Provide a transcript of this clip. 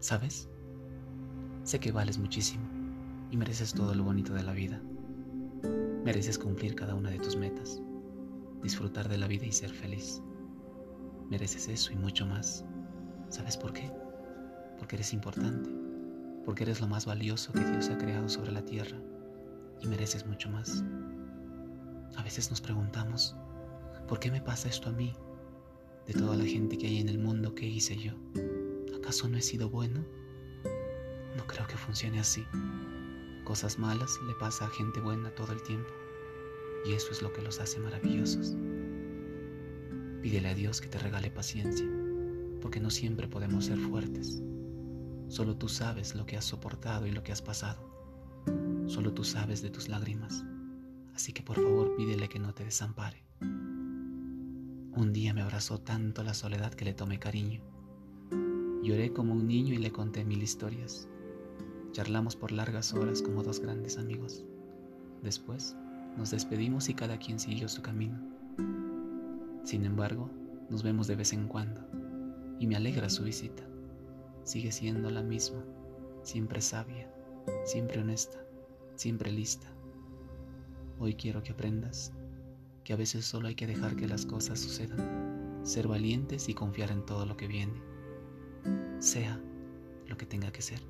¿Sabes? Sé que vales muchísimo y mereces todo lo bonito de la vida. Mereces cumplir cada una de tus metas, disfrutar de la vida y ser feliz. Mereces eso y mucho más. ¿Sabes por qué? Porque eres importante, porque eres lo más valioso que Dios ha creado sobre la tierra y mereces mucho más. A veces nos preguntamos, ¿por qué me pasa esto a mí? De toda la gente que hay en el mundo, ¿qué hice yo? ¿Acaso no he sido bueno? No creo que funcione así. Cosas malas le pasa a gente buena todo el tiempo y eso es lo que los hace maravillosos. Pídele a Dios que te regale paciencia, porque no siempre podemos ser fuertes. Solo tú sabes lo que has soportado y lo que has pasado. Solo tú sabes de tus lágrimas. Así que por favor pídele que no te desampare. Un día me abrazó tanto la soledad que le tomé cariño. Lloré como un niño y le conté mil historias. Charlamos por largas horas como dos grandes amigos. Después nos despedimos y cada quien siguió su camino. Sin embargo, nos vemos de vez en cuando y me alegra su visita. Sigue siendo la misma, siempre sabia, siempre honesta, siempre lista. Hoy quiero que aprendas que a veces solo hay que dejar que las cosas sucedan, ser valientes y confiar en todo lo que viene, sea lo que tenga que ser.